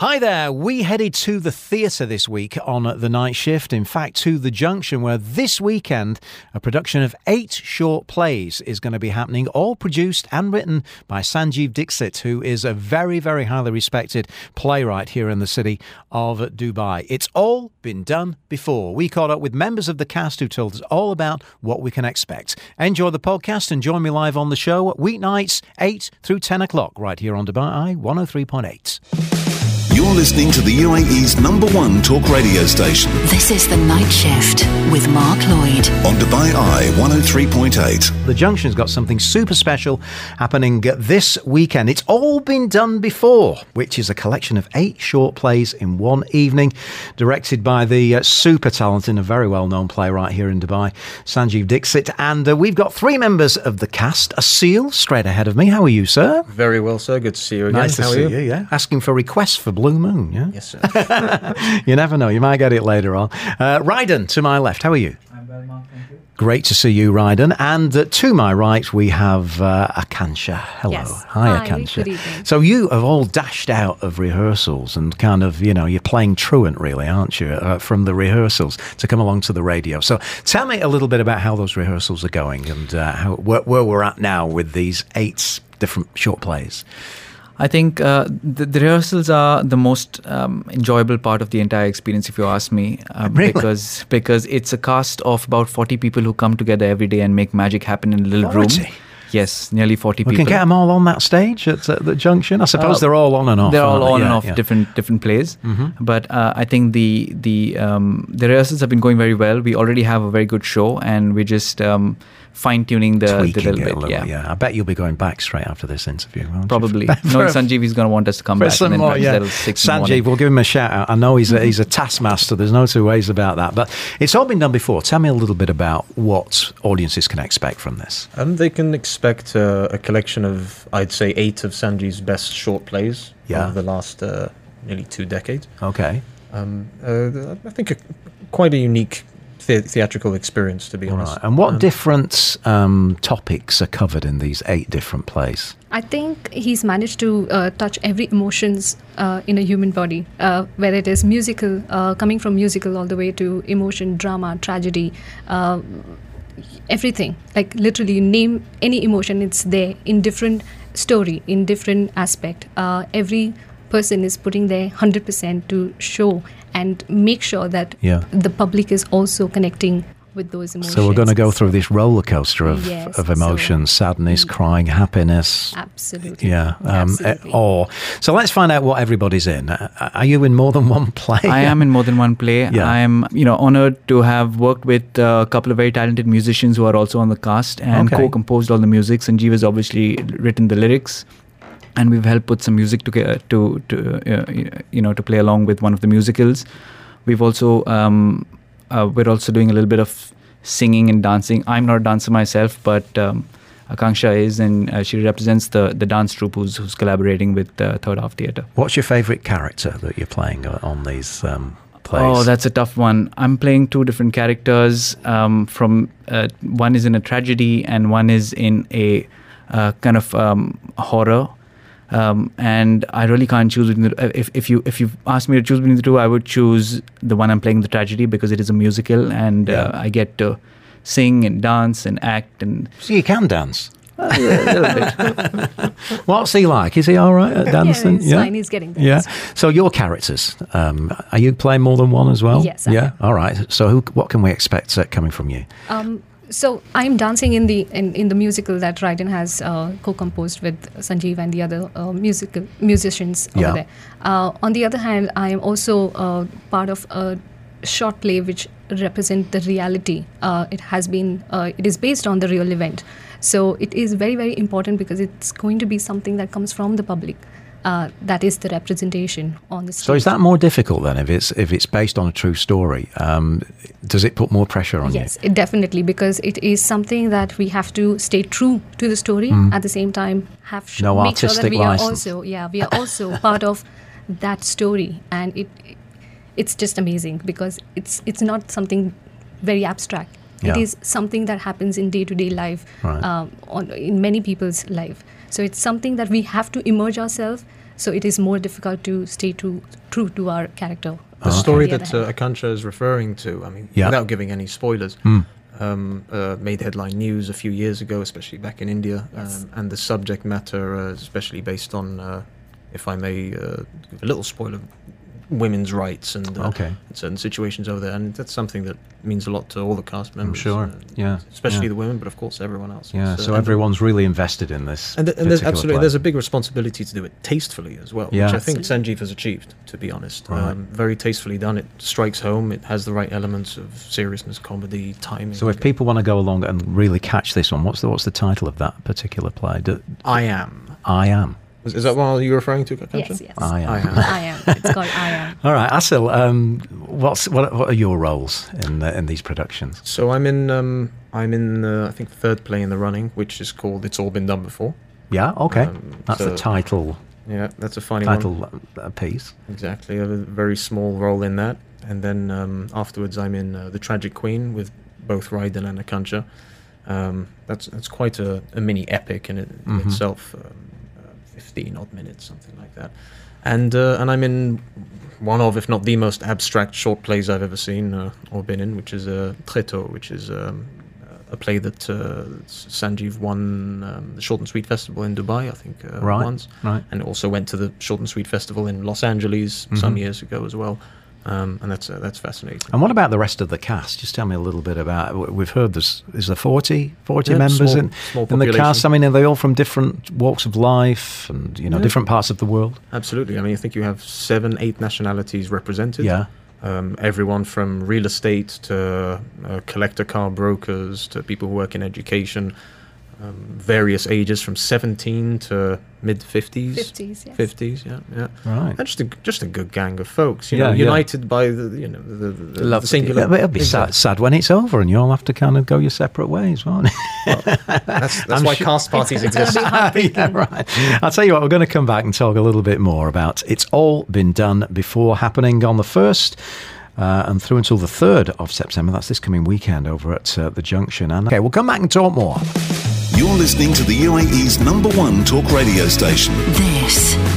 Hi there. We headed to the theatre this week on the night shift. In fact, to the Junction, where this weekend a production of eight short plays is going to be happening, all produced and written by Sanjeev Dixit, who is a very, very highly respected playwright here in the city of Dubai. It's all been done before. We caught up with members of the cast who told us all about what we can expect. Enjoy the podcast and join me live on the show weeknights 8 through 10 o'clock right here on Dubai Eye 103.8. You're listening to the UAE's number one talk radio station This is The Night Shift with Mark Lloyd. on Dubai Eye 103.8. The Junction's got something super special happening this weekend. It's all been done before, which is a collection of eight short plays in one evening, directed by the uh, super talented and a very well known playwright here in Dubai, Sanjeev Dixit. And uh, we've got three members of the cast. Asil straight ahead of me. How are you, sir? Very well, sir. Good to see you again. Nice to How are see you? you? Yeah. Asking for requests for Blue Moon, yeah? Yes, sir. You never know. You might get it later on. Uh, Ryden, to my left. How are you? I'm very much, thank you. Great to see you, Ryden. And uh, to my right, we have uh, Akansha. Hello. Yes. Hi, Hi, Akansha. good evening. So you have all dashed out of rehearsals and kind of, you know, you're playing truant, really, aren't you, uh, from the rehearsals to come along to the radio. So tell me a little bit about how those rehearsals are going and uh, how, where, where we're at now with these eight different short plays. I think uh, the, the rehearsals are the most um, enjoyable part of the entire experience, if you ask me, uh, Really? because because it's a cast of about forty people who come together every day and make magic happen in a little room. 40? Yes, nearly forty We people. can get them all on that stage at, the junction. I suppose Uh, they're all on and off. They're all they? on and off yeah. different different plays, Mhm. but uh, I think the the um, the rehearsals have been going very well. We already have a very good show, and we're just um, fine tuning the, the little bit. little, yeah. yeah. I bet you'll be going back straight after this interview. won't you? Probably. For- Knowing Sanjeev is going to want us to come back. some and more, yeah. six in morning. Sanjeev, we'll give him a shout out. I know he's a, he's a taskmaster. There's no two ways about that. But it's all been done before. Tell me a little bit about what audiences can expect from this. um, they can expect uh, a collection of, I'd say, eight of Sanjeev's best short plays Yeah. over the last uh, nearly two decades. Okay. Um, uh, I think a, quite a unique the- theatrical experience, to be All honest. right. And what Um, different um, topics are covered in these eight different plays? I think he's managed to uh, touch every emotions uh, in a human body, uh, whether it is musical, uh, coming from musical all the way to emotion, drama, tragedy, uh, everything. Like literally, you name any emotion, it's there in different story, in different aspect. Uh, every person is putting their hundred percent to show and make sure that Yeah. the public is also connecting with those emotions. So we're going to go through this roller coaster of, Yes, of so- emotions, sadness, crying, happiness. Absolutely. Yeah, um, Absolutely. eh, or so. Let's find out what everybody's in. Uh, Are you in more than one play? I am in more than one play. Yeah. I am, you know, honored to have worked with uh, a couple of very talented musicians who are also on the cast and Okay. co-composed all the music. Sanjeev has obviously written the lyrics, and we've helped put some music together to, to uh, you know, to play along with one of the musicals. We've also, um, uh, we're also doing a little bit of singing and dancing. I'm not a dancer myself, but um, Akanksha is, and uh, she represents the the dance troupe who's, who's collaborating with uh, Third Half Theatre. What's your favourite character that you're playing on these um, plays? Oh, that's a tough one. I'm playing two different characters. Um, from uh, one is in a tragedy and one is in a uh, kind of um, horror. Um, and I really can't choose between the, if if you if you ask me to choose between the two, I would choose the one I'm playing the tragedy because it is a musical and Yeah. uh, I get to sing and dance and act and So you can dance. a little bit. What's he like? Is he all right at dancing? he's fine. He's getting there. Yeah. So your characters, um, are you playing more than one as well? Yes, I Yeah. am. All right. So who, what can we expect uh, coming from you? Um, so I'm dancing in the in, in the musical that Raiden has uh, co-composed with Sanjeev and the other uh, musical musicians over Yeah. there. Uh, on the other hand, I am also uh, part of a short play which represent the reality. Uh, it has been uh, it is based on the real event, so it is very very important because it's going to be something that comes from the public. Uh, that is the representation on the stage. So is that more difficult then if it's if it's based on a true story? Um, does it put more pressure on you? Yes, it definitely because it is something that we have to stay true to the story at the same time have sh- Mm. No make sure that artistic we are license. also yeah we are also part of that story and it it's just amazing because it's it's not something very abstract Yeah. It is something that happens in day to day life, Right. um, on, in many people's life. So it's something that we have to immerse ourselves. So it is more difficult to stay true true to our character. The on story the that hand. uh, Akansha is referring to, I mean, Yeah. without giving any spoilers, Hmm. um, uh, made headline news a few years ago, especially back in India. Yes. Um, and the subject matter, uh, especially based on, uh, if I may uh, give a little spoiler, women's rights and uh, Okay. in certain situations over there. And that's something that means a lot to all the cast members. sure. uh, Yeah. Especially Yeah. the women, but of course everyone else. Yeah, so and- everyone's really invested in this. and, th- and there's absolutely play. there's a big responsibility to do it tastefully as well, Yeah. which I think Sanjeev has achieved. To be honest, Right. um, very tastefully done. It strikes home. It has the right elements of seriousness, comedy, timing. So if people want to go along and really catch this one, what's the what's the title of that particular play? Do, I am. I am. Is, is that what you're referring to, Kakancha? Yes, yes. I am. I am. I am. It's called I am. All right, Asil. Um, what's what, what are your roles in uh, in these productions? So I'm in. Um, I'm in. Uh, I think third play in the running, which is called "It's All Been Done Before." Yeah, okay, Um, that's the so- title Yeah, that's a funny one. title uh, piece. Exactly, I have a very small role in that. And then um, afterwards, I'm in uh, The Tragic Queen with both Raiden and Akancha. Um, that's that's quite a, a mini epic in, it, in Mhm. itself, um, 15 odd minutes, something like that. And uh, and I'm in one of, if not the most abstract short plays I've ever seen uh, or been in, which is uh, Tréteaux, which is um, a play that uh, Sanjeev won um, the Short and Sweet Festival in Dubai, I think, uh, Right, once right. and also went to the Short and Sweet Festival in Los Angeles Mhm. some years ago as well. Um, and that's uh, that's fascinating. And what about the rest of the cast? Just tell me a little bit about. We've heard there's is there 40, 40 Yeah, members small- in, small in the cast. I mean, are they all from different walks of life and you know Yeah. different parts of the world? Absolutely. I mean, I think you have seven, eight nationalities represented. Yeah. Um, everyone from real estate to uh, collector car brokers to people who work in education, um, various ages from 17 to mid 50s. 50s, yes. 50s, yeah, yeah. Right. And just a, just a good gang of folks, you Yeah, know, yeah. united by the, you know, the, the, the, Love. the singular. Yeah, it'll be sad, sad when it's over and you all have to kind of go your separate ways, won't it? That's, that's why sure- cast parties exist. yeah, right. I'll tell you what, we're going to come back and talk a little bit more about It's All Been Done Before happening on the 1st uh, and through until the 3rd of September. That's this coming weekend over at uh, the Junction. And okay, we'll come back and talk more. You're listening to the UAE's number one talk radio station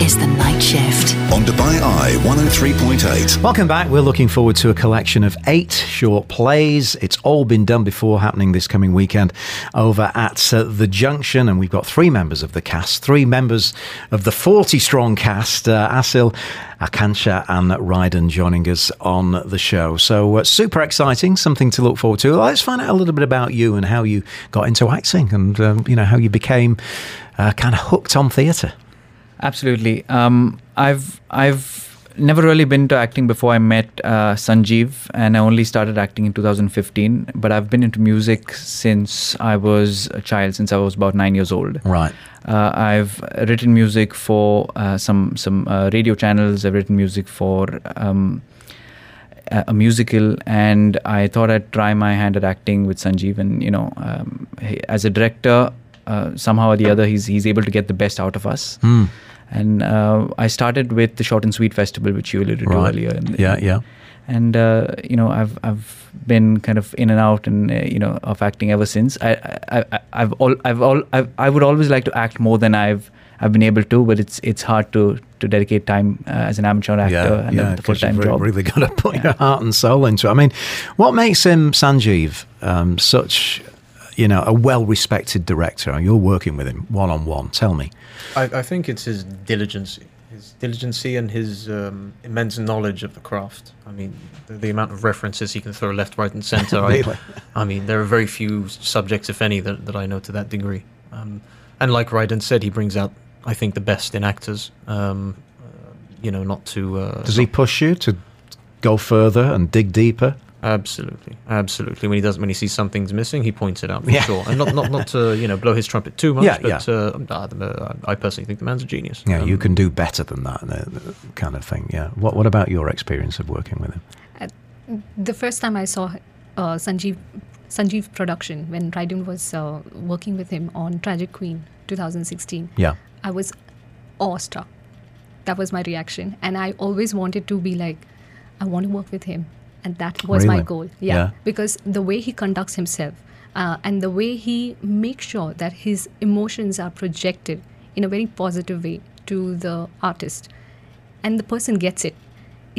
is The Night Shift. on Dubai Eye 103.8. Welcome back. We're looking forward to a collection of eight short plays. It's all been done before happening this coming weekend over at uh, the Junction. And we've got three members of the cast, three members of the 40 strong cast uh, Asil, Akansha, and Ryden joining us on the show. So, uh, super exciting, something to look forward to. Let's find out a little bit about you and how you got into acting and, um, you know, how you became uh, kind of hooked on theatre. Absolutely. Um, I've I've never really been to acting before I met uh, Sanjeev, and I only started acting in 2015. But I've been into music since I was a child, since I was about nine years old. Right. Uh, I've written music for uh, some some uh, radio channels. I've written music for um, a musical, and I thought I'd try my hand at acting with Sanjeev. And you know, um, he, as a director, uh, somehow or the other, he's he's able to get the best out of us. Hmm. And uh, I started with the Short and Sweet Festival, which you alluded to Right. earlier. And, Yeah, yeah. and uh, you know I've I've been kind of in and out and uh, you know of acting ever since. I, I, I've all I've all I've, I would always like to act more than I've I've been able to, but it's it's hard to to dedicate time uh, as an amateur actor yeah, and yeah, a full time job. really got to put your heart and soul into it. I mean, what makes him Sanjeev um, such, you know, a well-respected director? And you're working with him one on one. Tell me. I, I think it's his diligence, his diligence and his um, immense knowledge of the craft. I mean, the, the amount of references he can throw left, right, and centre. Really? I, I mean, there are very few subjects, if any, that, that I know to that degree. Um, and like Ryden said, he brings out, I think, the best in actors. Um, uh, you know, not to. Uh, Does he push you to go further and dig deeper? Absolutely, absolutely. When he does, when he sees something's missing, he points it out for Yeah. sure, and not not not to you know blow his trumpet too much. Yeah, but yeah. Uh, uh, I personally think the man's a genius. Yeah, you Um, can do better than that, uh, kind of thing. Yeah. What What about your experience of working with him? the first time I saw uh, Sanjeev Sanjeev production when Raiden was uh, working with him on Tragic Queen 2016, Yeah. I was awestruck. That was my reaction, and I always wanted to be like, I want to work with him, and that was my goal. Yeah, Yeah. because the way he conducts himself uh, and the way he makes sure that his emotions are projected in a very positive way to the artist, and the person gets it,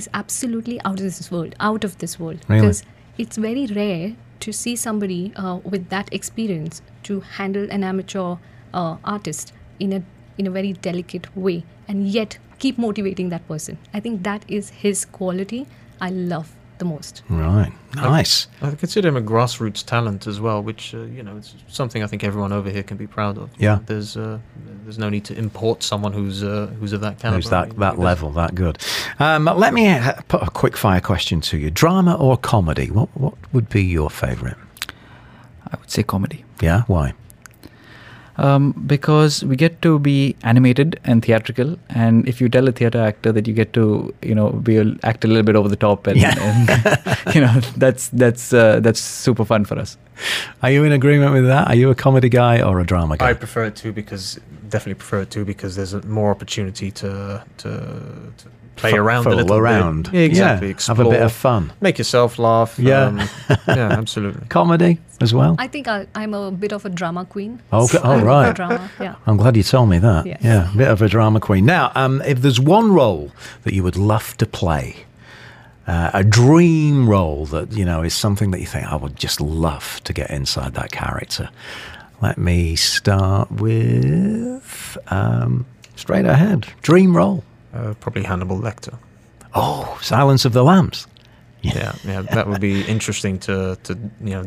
is absolutely out of this world. Out of this world, Really? because it's very rare to see somebody uh, with that experience to handle an amateur uh, artist in a in a very delicate way and yet keep motivating that person i think that is his quality i love the most Right. Nice. I consider him a grassroots talent as well, which uh, you know it's something I think everyone over here can be proud of. Yeah. there's uh, there's no need to import someone who's uh, who's of that caliber. Who's that, He- that he does- level, that good? Um, let me uh, put a quick fire question to you. Drama or comedy? What, what would be your favourite? I would say comedy. Yeah? Why? Um, because we get to be animated and theatrical, and if you tell a theater actor that you get to, you know, be a, act a little bit over the top, and, Yeah. and you know, that's that's uh, that's super fun for us. Are you in agreement with that? Are you a comedy guy or a drama guy? I prefer it too because definitely prefer it too because there's a more opportunity to to, to play F- around a fool little around. bit. Exactly. Yeah, have a bit of fun. Make yourself laugh. Yeah. um, yeah, absolutely. Comedy as well? i think I, i'm a bit of a drama queen Oh, So okay. Oh, right. drama. Yeah. I'm glad you told me that. Yes. Yeah, a bit of a drama queen. Now, um, if there's one role that you would love to play, uh, a dream role that you know is something that you think I would just love to get inside that character. Let me start with um, straight ahead. Dream role. Uh, probably Hannibal Lecter. Oh, Silence of the Lambs. yeah, yeah, that would be interesting to to you know.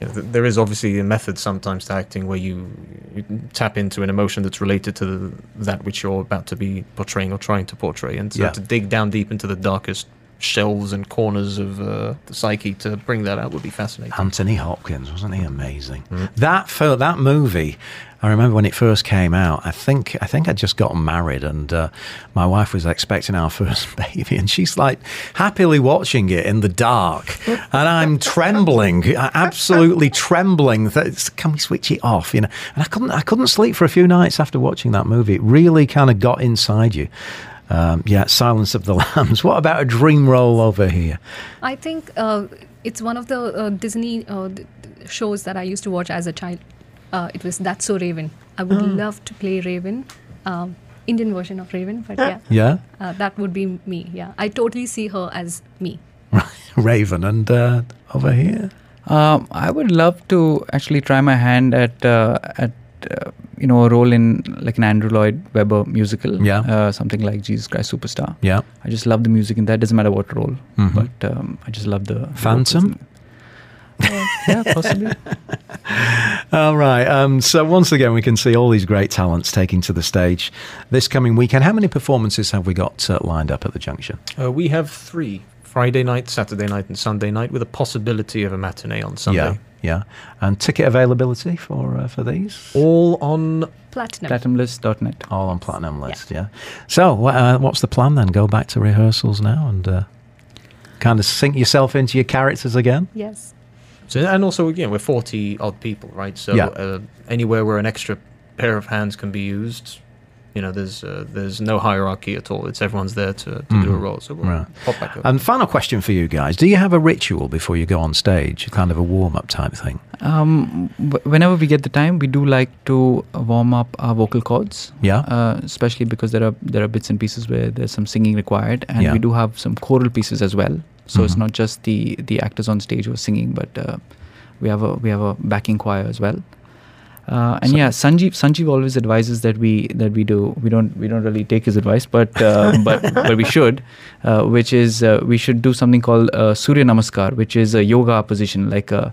you know, th- there is obviously a method sometimes to acting where you, you tap into an emotion that's related to the, that which you're about to be portraying or trying to portray, and so Yeah. to dig down deep into the darkest shelves and corners of uh, the psyche to bring that out would be fascinating. Anthony Hopkins, wasn't he amazing? That fil- that movie, I remember when it first came out. I think I think I'd just gotten married, and uh, my wife was expecting our first baby, and she's like happily watching it in the dark, and I'm trembling, absolutely trembling. That, Can we switch it off? You know, and I couldn't I couldn't sleep for a few nights after watching that movie. It really kind of got inside you. Um, yeah, Silence of the Lambs. What about a dream role over here? I think uh, it's one of the uh, Disney uh, th- th- shows that I used to watch as a child. Uh, it was That's So Raven. I would love to play Raven, um, Indian version of Raven, but yeah, Yeah, uh, that would be me. Yeah, I totally see her as me. Raven, and uh, over here. Um, I would love to actually try my hand at uh, at uh, you know a role in like an Andrew Lloyd Webber musical. Yeah. uh, something like Jesus Christ Superstar. Yeah. I just love the music in that. Doesn't matter what role, Mhm. but um, I just love the the Phantom? Uh, yeah, possibly. All right. Um, so once again, we can see all these great talents taking to the stage this coming weekend. How many performances have we got uh, lined up at the Junction? Uh, we have three: Friday night, Saturday night, and Sunday night, with a possibility of a matinee on Sunday. Yeah, yeah. And ticket availability for uh, for these? All on Platinum. Platinumlist.net. All on platinum list. Yeah. So uh, what's the plan then? Go back to rehearsals now and uh, kind of sink yourself into your characters again. Yes. So, and also, again, we're 40 odd people, right? So, Yeah. uh, anywhere where an extra pair of hands can be used, you know, there's uh, there's no hierarchy at all. It's everyone's there to, to do a role. So, we'll Mm-hmm. Right. pop back up. And final question for you guys: Do you have a ritual before you go on stage? Kind of a warm up type thing. Um, whenever we get the time, we do like to warm up our vocal cords. Yeah. Uh, especially because there are there are bits and pieces where there's some singing required, and Yeah. we do have some choral pieces as well. So it's Mhm. not just the the actors on stage who are singing, but uh, we have a we have a backing choir as well. Uh, and So- yeah, Sanjeev Sanjeev always advises that we that we do we don't we don't really take his advice, but uh, but but we should, uh, which is uh, we should do something called uh, Surya Namaskar, which is a yoga position like a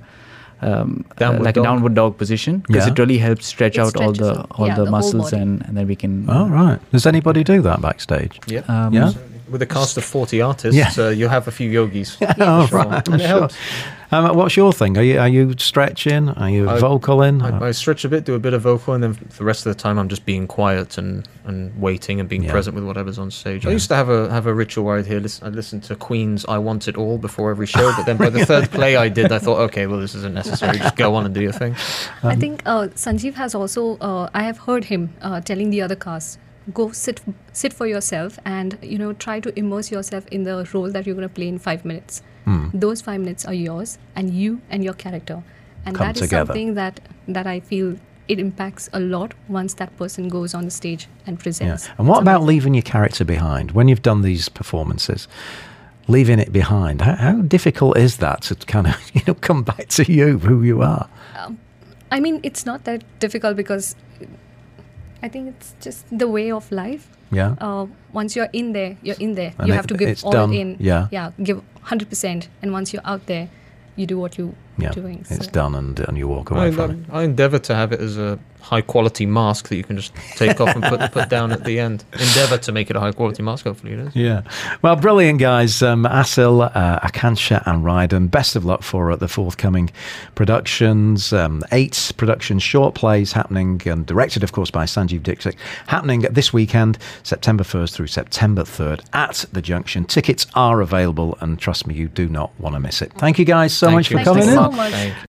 um, uh, Downward like dog. a downward dog position because Yeah. it really helps stretch It out all the all yeah, the, the muscles and, and then we can. Oh right. Does anybody do that backstage? yeah. Um, Yeah. With a cast of 40 artists, Yeah. uh, you'll have a few yogis. Oh, Sure. right, And it sure. helps. Um, what's your thing? Are you are you stretching? Are you I- vocaling? I, I stretch a bit, do a bit of vocal, and then the rest of the time I'm just being quiet and, and waiting and being Yeah. present with whatever's on stage. Yeah. I used to have a have a ritual where I'd hear listen, I'd listen to Queen's "I Want It All" before every show, but then by the third play I did, I thought, okay, well this isn't necessary. Just go on and do your thing. I think uh, Sanjeev has also, uh, I have heard him uh, telling the other cast go sit sit for yourself and you know try to immerse yourself in the role that you're going to play in five minutes Hmm. those five minutes are yours and you and your character and Come that is together. something that that i feel it impacts a lot once that person goes on the stage and Yeah. presents And what about leaving your character behind when you've done these performances? Leaving it behind. How, how difficult is that to kind of you know come back to you, who you are? I mean, it's not that difficult because I think it's just the way of life. Yeah. Uh, once you're in there, you're in there. And you it- have to give all done, in. yeah. Yeah, give 100%. And once you're out there, you do what you yeah. doing. It's so. done, and and you walk away I, from it. I, I endeavour to have it as a high quality mask that you can just take off and put put down at the end. Endeavour to make it a high quality mask. Hopefully it is. Yeah. Well, brilliant, guys. Um, Asil, uh, Akansha, and Ryden. Best of luck for uh, the forthcoming productions. Um, eight production short plays happening, and directed, of course, by Sanjeev Dixit, happening this weekend, September 1st through September 3rd at the Junction. Tickets are available, and trust me, you do not want to miss it. Thank you, guys, so Thank much you. for Thank coming you in. so much. Thank you.